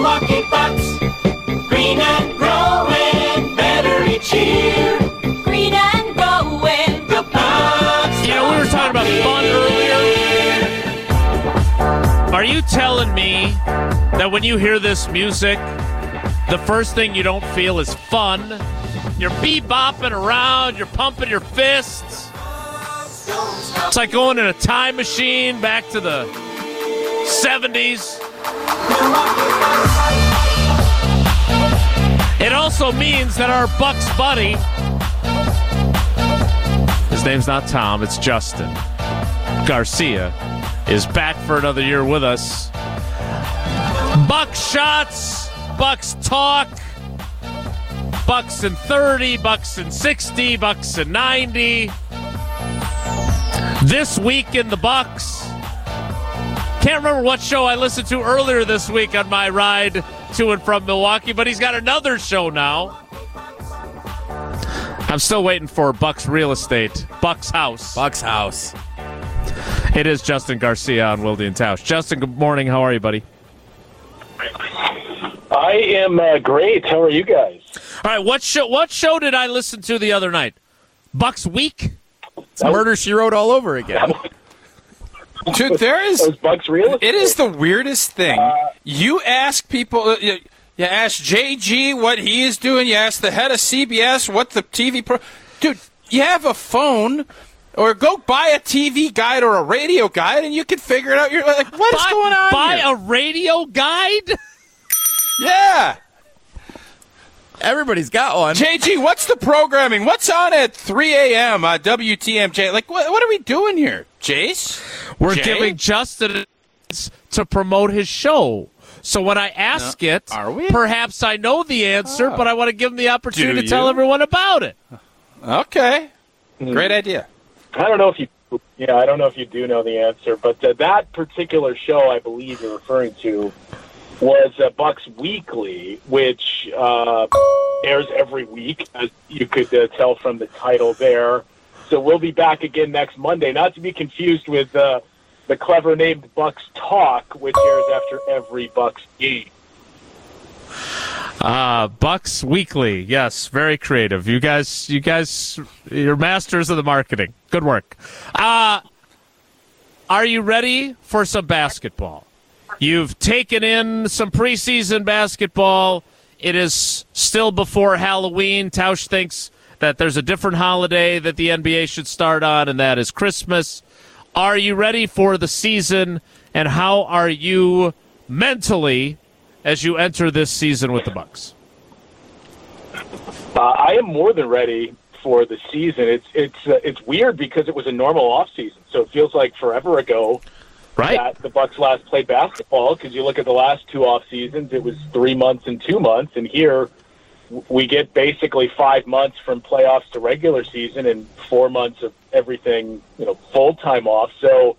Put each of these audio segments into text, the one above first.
Milwaukee Bucks. Green and growing better each year. Green and growing. The Bucks. You know, we were talking about fun earlier. Are you telling me that when you hear this music, the first thing you don't feel is fun? You're bebopping around, you're pumping your fists. It's like going in a time machine back to the 70s. It also means that our Bucks buddy, his name's not Tom, it's Justin Garcia, is back for another year with us. Bucks shots, Bucks talk, Bucks in 30, Bucks in 60, Bucks in 90. This week in the Bucks. Can't remember what show I listened to earlier this week on my ride to and from Milwaukee, but he's got another show now. I'm still waiting for Bucks Real Estate, Bucks House. Bucks house. It is Justin Garcia on Wilde and Tausch. Justin, good morning. How are you, buddy? I am uh, great. How are you guys? All right, what show? What show did I listen to the other night? Bucks Week. It's Murder She Wrote all over again. Dude, there is. Those Bucks real? It is the weirdest thing. You ask people. uh, You, you ask JG what he is doing. You ask the head of CBS what the TV pro. Dude, you have a phone, or go buy a TV guide or a radio guide, and you can figure it out. You're like, what is buy, going on Buy here? a radio guide. yeah. Everybody's got one. JG, what's the programming? What's on at 3 a.m. Uh, WTMJ? Like, what, what are we doing here, Jace? We're Jay? giving Justin to promote his show. So when I ask it, are we? perhaps I know the answer, Oh. but I want to give him the opportunity to tell everyone about it. Okay. Great idea. I don't know if you. Yeah, I don't know if you do know the answer, but uh, that particular show, I believe you're referring to, was uh, Bucks Weekly, which uh, airs every week, as you could uh, tell from the title there. So we'll be back again next Monday, not to be confused with uh, the clever named Bucks Talk, which airs after every Bucks game. Uh, Bucks Weekly. Yes, very creative. You guys, you guys, you're masters of the marketing. Good work. Uh, are you ready for some basketball? You've taken in some preseason basketball. It is still before Halloween. Tausch thinks that there's a different holiday that the NBA should start on, and that is Christmas. Are you ready for the season? And how are you mentally as you enter this season with the Bucks? Uh, I am more than ready for the season. It's it's uh, it's weird because it was a normal off season, so it feels like forever ago Right? that the Bucks last played basketball. Because you look at the last two off seasons, it was three months and two months, and here we get basically five months from playoffs to regular season and four months of everything, you know, full time off. So.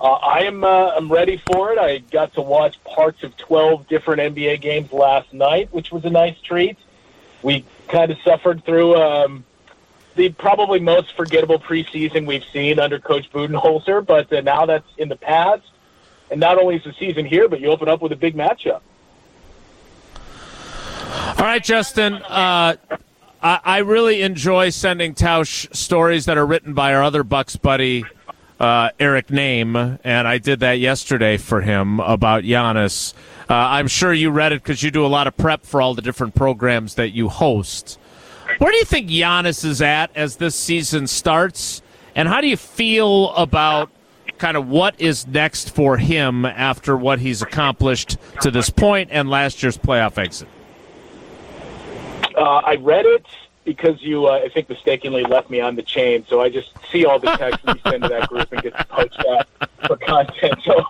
Uh, I am uh, I'm ready for it. I got to watch parts of 12 different NBA games last night, which was a nice treat. We kind of suffered through um, the probably most forgettable preseason we've seen under Coach Budenholzer, but uh, now that's in the past. And not only is the season here, but you open up with a big matchup. All right, Justin. Uh, I, I really enjoy sending Tausch stories that are written by our other Bucks buddy, uh, Eric Nehm, and I did that yesterday for him about Giannis. Uh, I'm sure you read it because you do a lot of prep for all the different programs that you host. Where do you think Giannis is at as this season starts, and how do you feel about kind of what is next for him after what he's accomplished to this point and last year's playoff exit? Uh, I read it because you, uh, I think, mistakenly left me on the chain. So I just see all the texts you send to that group and get poached out for content. So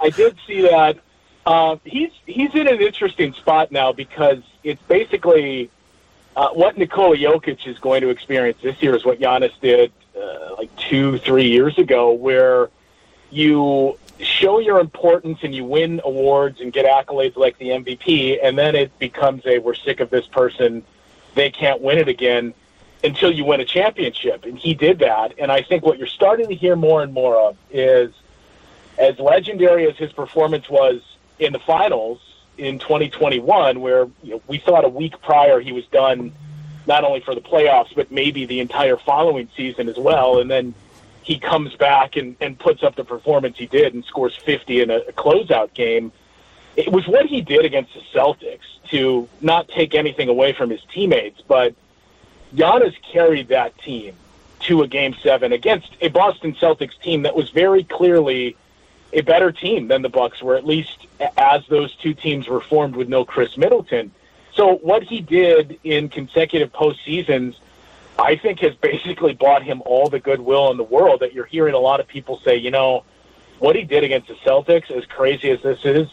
I did see that. Uh, he's he's in an interesting spot now because it's basically uh, what Nikola Jokic is going to experience this year is what Giannis did uh, like two, three years ago, where you show your importance and you win awards and get accolades like the MVP, and then it becomes a we're sick of this person, they can't win it again until you win a championship. And he did that. And I think what you're starting to hear more and more of is as legendary as his performance was in the finals in 2021, where you know, we thought a week prior he was done not only for the playoffs, but maybe the entire following season as well. And then he comes back and, and puts up the performance he did and scores 50 in a, a closeout game. It was what he did against the Celtics to not take anything away from his teammates, but Giannis carried that team to a game seven against a Boston Celtics team that was very clearly a better team than the Bucks were, at least as those two teams were formed with no Khris Middleton. So what he did in consecutive postseasons, I think, has basically bought him all the goodwill in the world. That you're hearing a lot of people say, you know, what he did against the Celtics, as crazy as this is,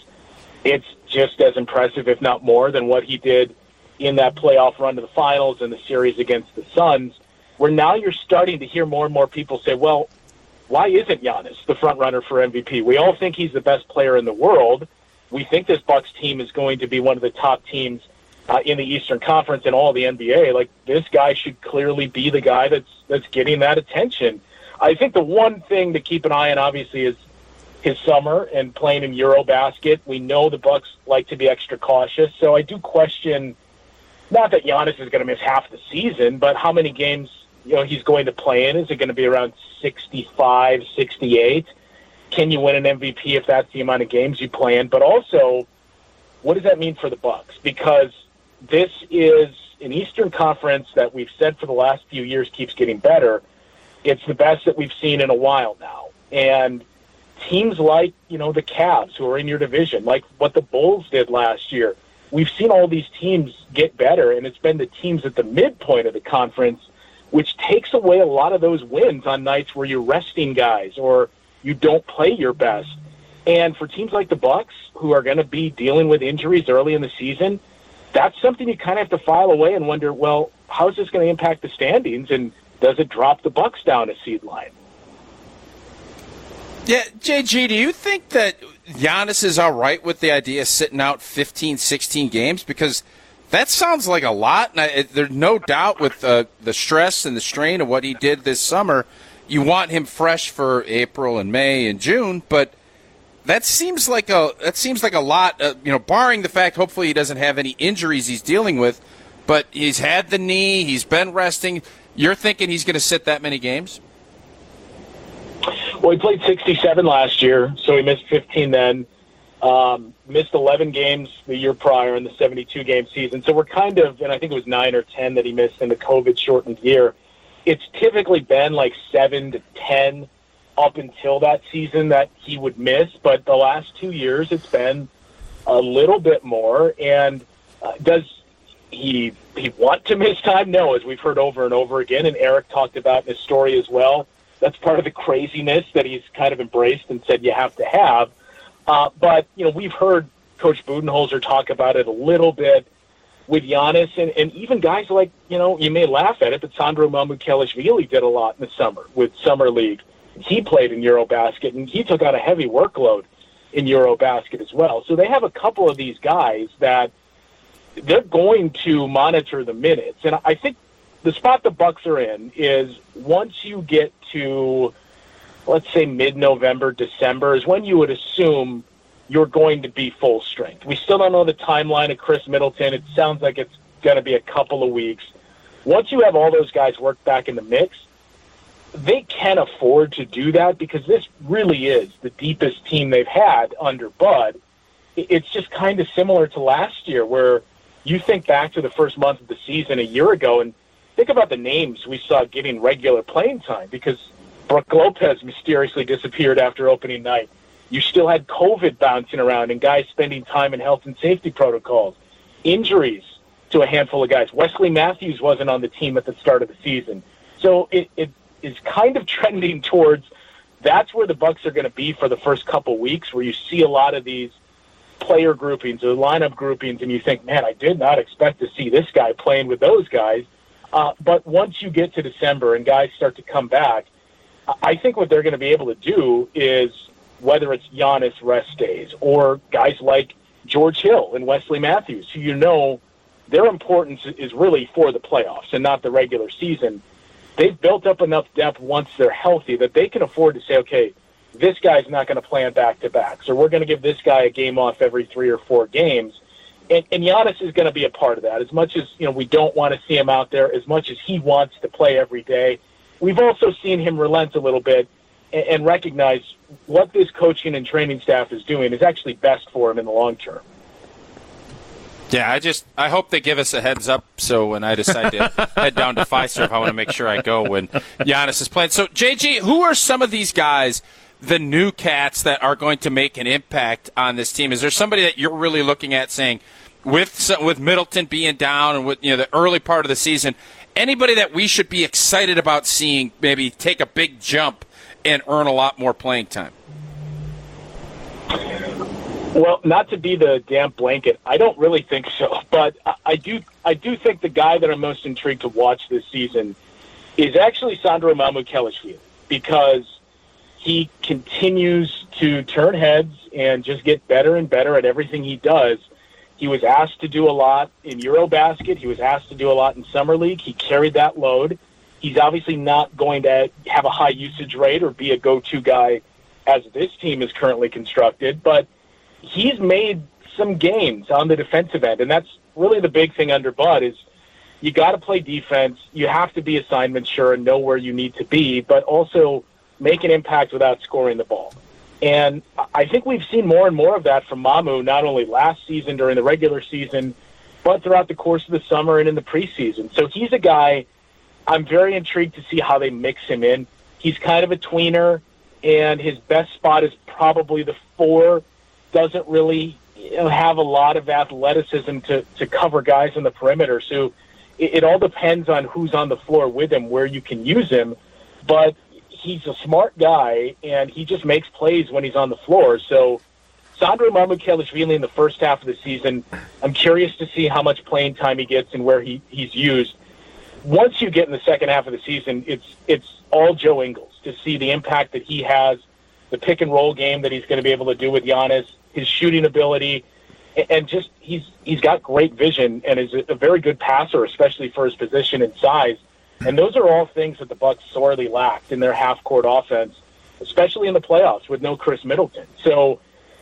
it's just as impressive, if not more, than what he did in that playoff run to the finals and the series against the Suns. Where now you're starting to hear more and more people say, well, why isn't Giannis the front runner for MVP? We all think he's the best player in the world. We think this Bucks team is going to be one of the top teams uh, in the Eastern Conference and all the NBA. Like this guy should clearly be the guy that's that's getting that attention. I think the one thing to keep an eye on, obviously, is his summer and playing in EuroBasket. We know the Bucks like to be extra cautious, so I do question. Not that Giannis is going to miss half the season, but how many games you know he's going to play in? Is it going to be around 65, 68? Can you win an MVP if that's the amount of games you play in? But also, what does that mean for the Bucks? Because this is an Eastern Conference that we've said for the last few years keeps getting better. It's the best that we've seen in a while now. And teams like, you know, the Cavs who are in your division, like what the Bulls did last year, we've seen all these teams get better, and it's been the teams at the midpoint of the conference which takes away a lot of those wins on nights where you're resting guys or you don't play your best. And for teams like the Bucks, who are going to be dealing with injuries early in the season, that's something you kind of have to file away and wonder, well, how is this going to impact the standings, and does it drop the Bucks down a seed line? Yeah, JG, do you think that Giannis is all right with the idea of sitting out 15, 16 games? Because that sounds like a lot. And I, there's no doubt with uh, the stress and the strain of what he did this summer, you want him fresh for April and May and June, but – that seems like a that seems like a lot. Uh, you know, barring the fact, hopefully, he doesn't have any injuries he's dealing with. But he's had the knee. He's been resting. You're thinking he's going to sit that many games? Well, he played 67 last year, so he missed 15 then. Um, missed 11 games the year prior in the 72 game season. So we're kind of, and I think it was nine or 10 that he missed in the COVID shortened year. It's typically been like seven to 10 up until that season that he would miss, but the last two years it's been a little bit more. And uh, does he he want to miss time? No, as we've heard over and over again, and Eric talked about in his story as well. That's part of the craziness that he's kind of embraced and said you have to have. Uh, but you know, we've heard Coach Budenholzer talk about it a little bit with Giannis, and, and even guys like you know you may laugh at it, but Sandro Mamukelashvili did a lot in the summer with summer league he played in Eurobasket, and he took on a heavy workload in Eurobasket as well. So they have a couple of these guys that they're going to monitor the minutes, and I think the spot the Bucks are in is once you get to let's say mid-November, December is when you would assume you're going to be full strength. We still don't know the timeline of Khris Middleton. It sounds like it's going to be a couple of weeks. Once you have all those guys work back in the mix, they can afford to do that because this really is the deepest team they've had under Bud. It's just kind of similar to last year, where you think back to the first month of the season a year ago and think about the names we saw getting regular playing time because Brook Lopez mysteriously disappeared after opening night. You still had COVID bouncing around and guys spending time in health and safety protocols, injuries to a handful of guys. Wesley Matthews wasn't on the team at the start of the season. So it, it is kind of trending towards that's where the Bucks are going to be for the first couple weeks, where you see a lot of these player groupings or lineup groupings, and you think, man, I did not expect to see this guy playing with those guys. Uh, but once you get to December and guys start to come back, I think what they're going to be able to do is whether it's Giannis rest days or guys like George Hill and Wesley Matthews, who you know their importance is really for the playoffs and not the regular season they've built up enough depth once they're healthy that they can afford to say, okay, this guy's not going to play on back to backs, or we're going to give this guy a game off every three or four games. And, and Giannis is going to be a part of that. As much as you know, we don't want to see him out there. As much as he wants to play every day, we've also seen him relent a little bit and, and recognize what this coaching and training staff is doing is actually best for him in the long term. Yeah, I just I hope they give us a heads up so when I decide to head down to Fiserv, I want to make sure I go when Giannis is playing. So JG, who are some of these guys? The new cats that are going to make an impact on this team. Is there somebody that you're really looking at saying, with with Middleton being down and with you know the early part of the season, anybody that we should be excited about seeing maybe take a big jump and earn a lot more playing time? Well, not to be the damp blanket, I don't really think so. But I- do, I do think the guy that I'm most intrigued to watch this season is actually Sandro Mamukelashvili because he continues to turn heads and just get better and better at everything he does. He was asked to do a lot in Eurobasket. He was asked to do a lot in Summer League. He carried that load. He's obviously not going to have a high usage rate or be a go-to guy as this team is currently constructed, but he's made some gains on the defensive end, and that's really the big thing under Bud is you got to play defense. You have to be assignment sure and know where you need to be, but also make an impact without scoring the ball. And I think we've seen more and more of that from Mamu, not only last season during the regular season, but throughout the course of the summer and in the preseason. So he's a guy I'm very intrigued to see how they mix him in. He's kind of a tweener, and his best spot is probably the four. Doesn't really have a lot of athleticism to, to cover guys on the perimeter. So it, it all depends on who's on the floor with him, where you can use him. But he's a smart guy, and he just makes plays when he's on the floor. So Sandro Mamukelashvili in the first half of the season, I'm curious to see how much playing time he gets and where he, he's used. Once you get in the second half of the season, it's it's all Joe Ingles to see the impact that he has, the pick and roll game that he's going to be able to do with Giannis, his shooting ability, and just he's he's got great vision and is a very good passer, especially for his position and size. And those are all things that the Bucks sorely lacked in their half court offense, especially in the playoffs with no Khris Middleton. So,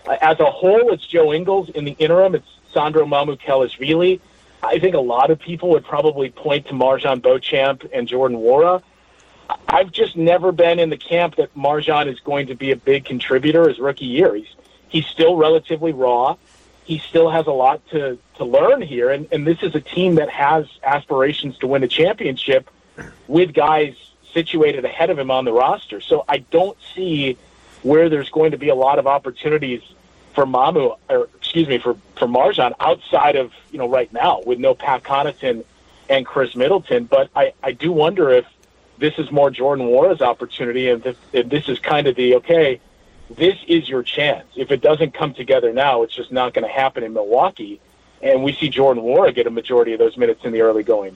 uh, as a whole, it's Joe Ingles. In the interim, it's Sandro Mamukelashvili. I think a lot of people would probably point to MarJon Beauchamp and Jordan Nwora. I've just never been in the camp that MarJon is going to be a big contributor his rookie year. He's he's still relatively raw. He still has a lot to, to learn here, and, and this is a team that has aspirations to win a championship with guys situated ahead of him on the roster. So I don't see where there's going to be a lot of opportunities for Mamu, or excuse me, for for MarJon outside of you know right now with no Pat Connaughton and Khris Middleton. But I I do wonder if this is more Jordan Nwora's opportunity, and this, is kind of the okay. This is your chance. If it doesn't come together now, it's just not going to happen in Milwaukee. And we see Jordan Nwora get a majority of those minutes in the early going.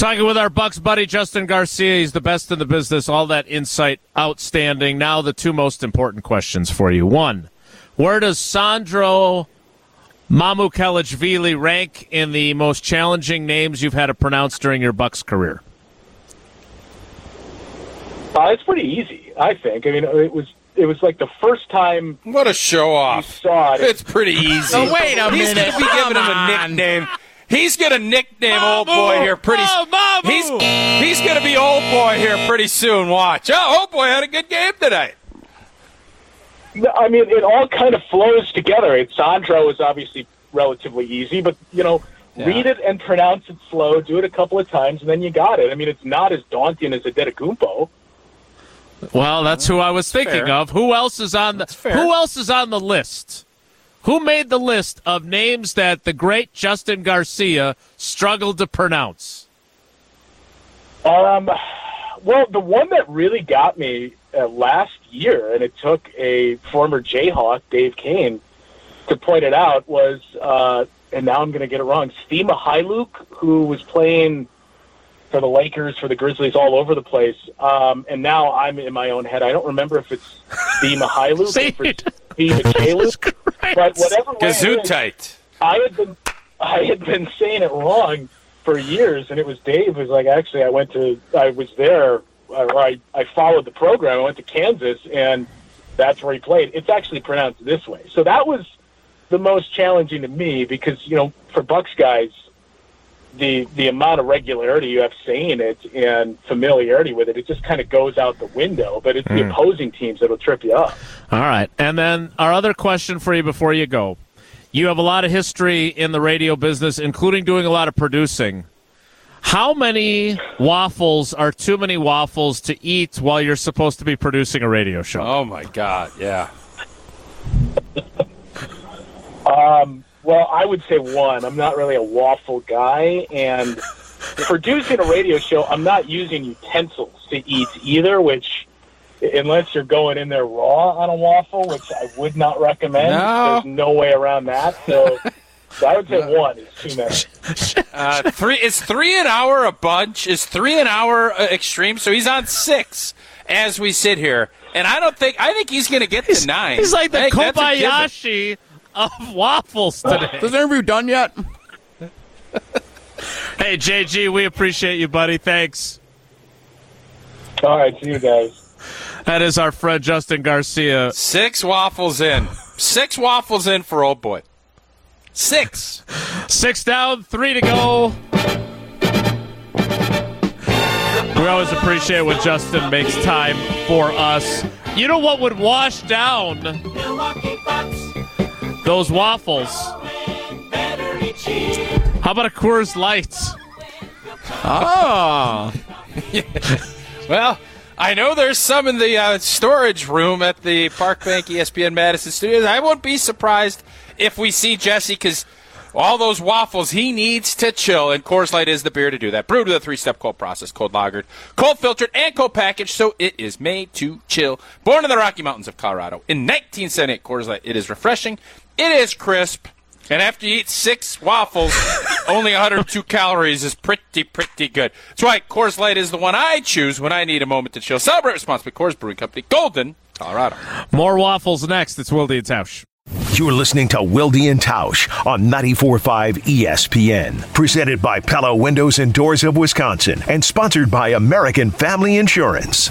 Talking with our Bucks buddy Justin Garcia, he's the best in the business. All that insight, outstanding. Now the two most important questions for you. One, where does Sandro Mamukelashvili rank in the most challenging names you've had to pronounce during your Bucks career? Uh, it's pretty easy, I think. I mean, it was it was like the first time What a show off. saw it. It's pretty easy. Oh, wait a He's minute. going to be giving him a nickname. He's going to nickname old boy here pretty. Oh, Mamu! He's he's going to be old boy here pretty soon. Watch. Oh, old boy had a good game tonight. I mean, it all kind of flows together. It, Sandro is obviously relatively easy, but you know, read it and pronounce it slow. Do it a couple of times, and then you got it. I mean, it's not as daunting as a Dedecumpo. Well, that's who I was thinking fair. of. Who else is on the. Who else is on the list? Who made the list of names that the great Justin Garcia struggled to pronounce? Um, well, the one that really got me uh, last year, and it took a former Jayhawk, Dave Kane, to point it out, was, uh, and now I'm going to get it wrong, Stima Hyluk, who was playing for the Lakers, for the Grizzlies, all over the place. Um, and now I'm in my own head. I don't remember if it's Stima Hyluk or Stima Kaluk, but whatever. way it is, Gesundheit. I had been I had been saying it wrong for years, and it was Dave who's like, actually, I went to I was there uh, or I, I followed the program. I went to Kansas, and that's where he played. It's actually pronounced this way. So that was the most challenging to me because you know for Bucks guys, the the amount of regularity you have saying it and familiarity with it, it just kind of goes out the window. But it's the hmm. opposing teams that'll trip you up. All right. And then our other question for you before you go. You have a lot of history in the radio business, including doing a lot of producing. How many waffles are too many waffles to eat while you're supposed to be producing a radio show? Oh my God, yeah. Um, Well, I would say one. I'm not really a waffle guy, and producing a radio show, I'm not using utensils to eat either. Which, unless you're going in there raw on a waffle, which I would not recommend, No. there's no way around that. So, so I would say one is too many. Uh, three is three an hour a bunch. Is three an hour uh, extreme? So he's on six as we sit here, and I don't think I think he's going to get to nine. He's like the I think that's a given. Kobayashi of waffles today. Is the interview done yet? hey, JG, we appreciate you, buddy. Thanks. All right, see you guys. That is our friend Justin Garcia. Six waffles in. Six waffles in for old boy. Six. Six down, three to go. We always appreciate when Justin makes time for us. You know what would wash down Milwaukee Bucks, those waffles? How about a Coors Light? Oh. Well, I know there's some in the uh, storage room at the Park Bank ESPN Madison studios. I won't be surprised if we see Jesse because all those waffles he needs to chill, and Coors Light is the beer to do that. Brewed with a three-step cold process, cold lagered, cold filtered, and cold packaged, so it is made to chill. Born in the Rocky Mountains of Colorado in 1978, Coors Light. It is refreshing. It is crisp. And after you eat six waffles, only 102 calories is pretty, pretty good. That's why Coors Light is the one I choose when I need a moment to chill. Celebrate responsibly. Coors Brewing Company, Golden, Colorado. More waffles next. It's Wildy and Tausch. You're listening to Wildy and Tausch on 94.5 ESPN. Presented by Pella Windows and Doors of Wisconsin and sponsored by American Family Insurance.